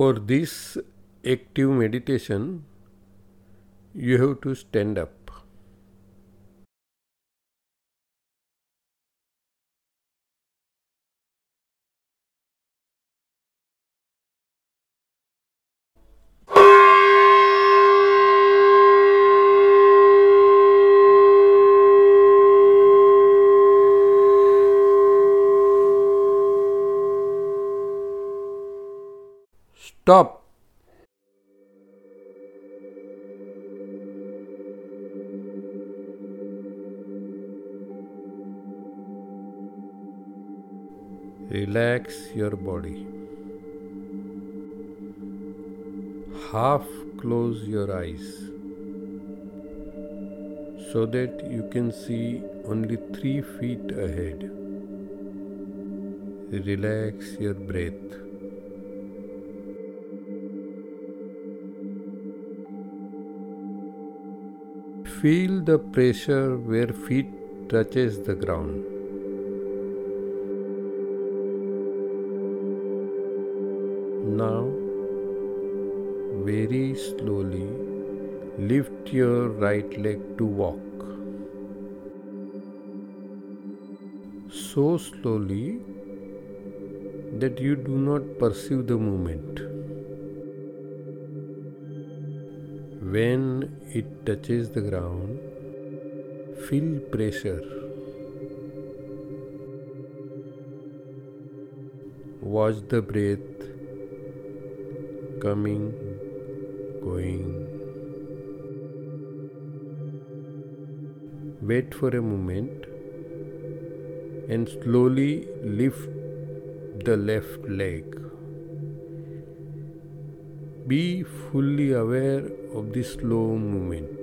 For this active meditation, you have to stand up. Stop. Relax your body. Half close your eyes so that you can see only three feet ahead. Relax your breath. Feel the pressure where feet touches the ground. Now very slowly lift your right leg to walk. So slowly that you do not perceive the movement. When it touches the ground, feel pressure. Watch the breath coming, going. Wait for a moment and slowly lift the left leg. Be fully aware of the slow movement.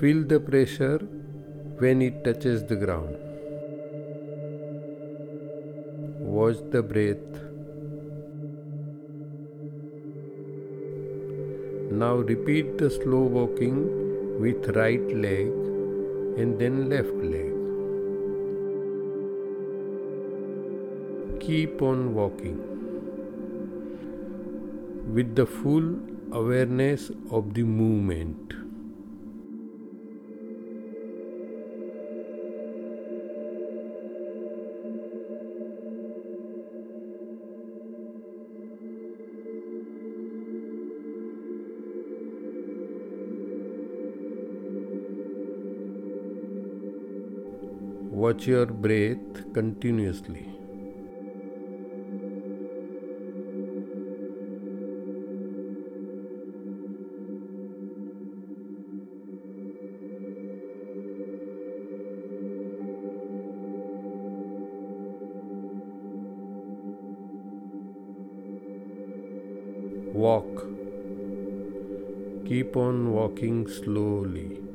Feel the pressure when it touches the ground. Watch the breath. Now repeat the slow walking with right leg and then left leg. Keep on walking with the full awareness of the movement. Watch your breath continuously. Walk. Keep on walking slowly.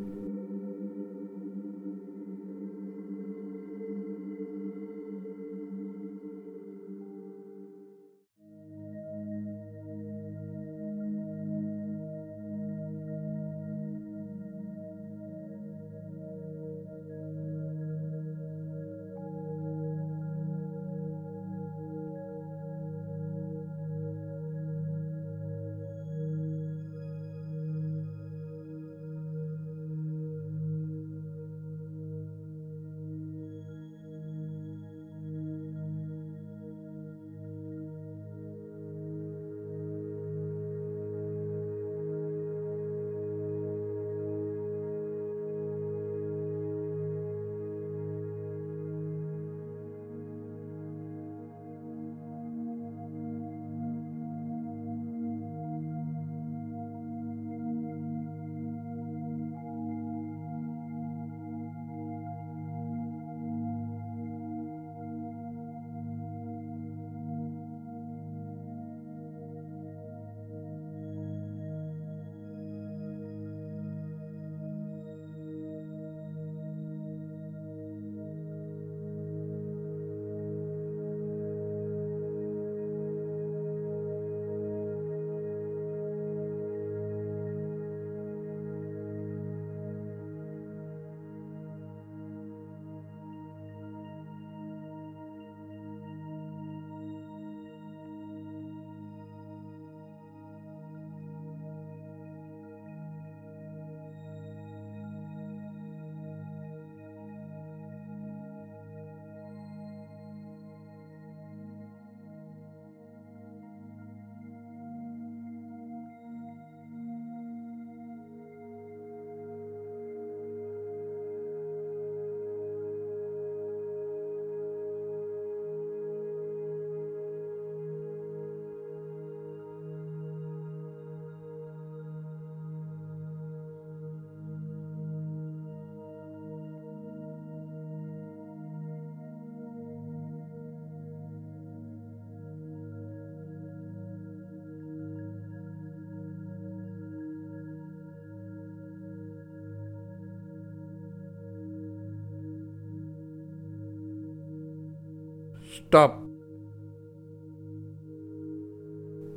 Stop.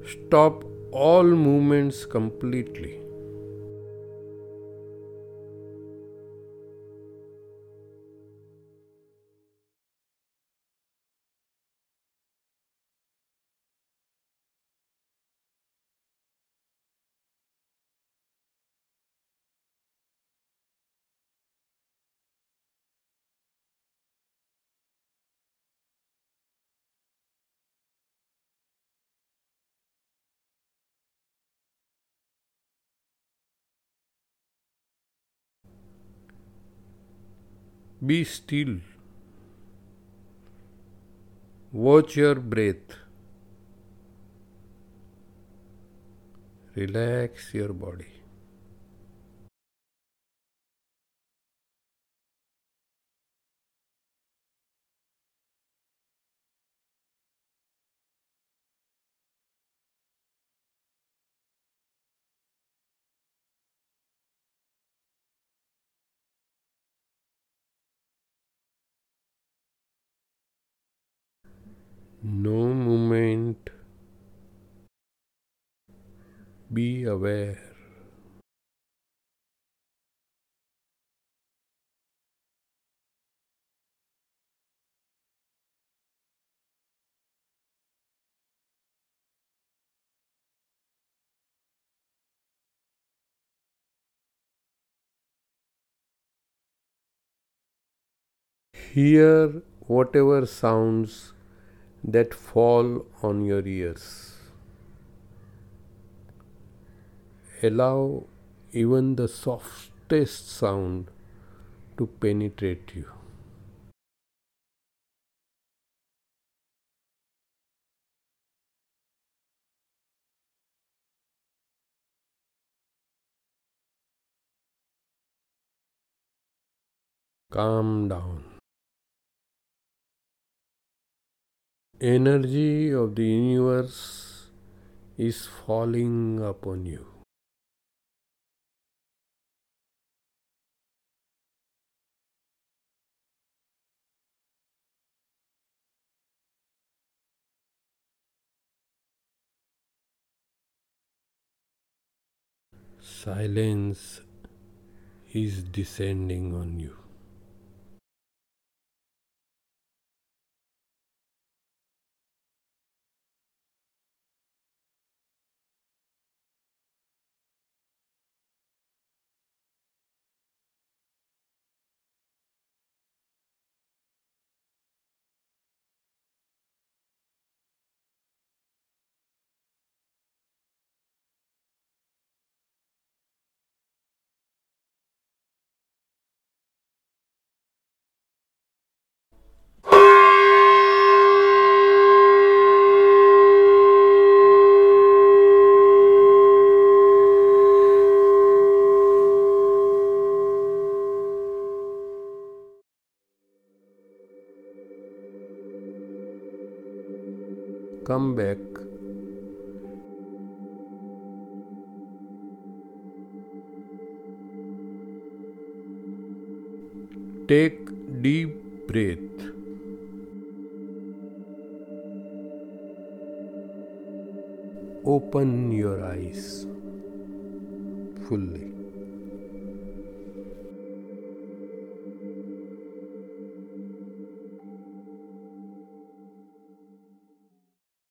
Stop all movements completely. Be still. Watch your breath. Relax your body. No movement. Be aware. Hear whatever sounds that fall on your ears. Allow even the softest sound to penetrate you. Calm down. Energy of the universe is falling upon you. Silence is descending on you. Come back take deep breath open your eyes fully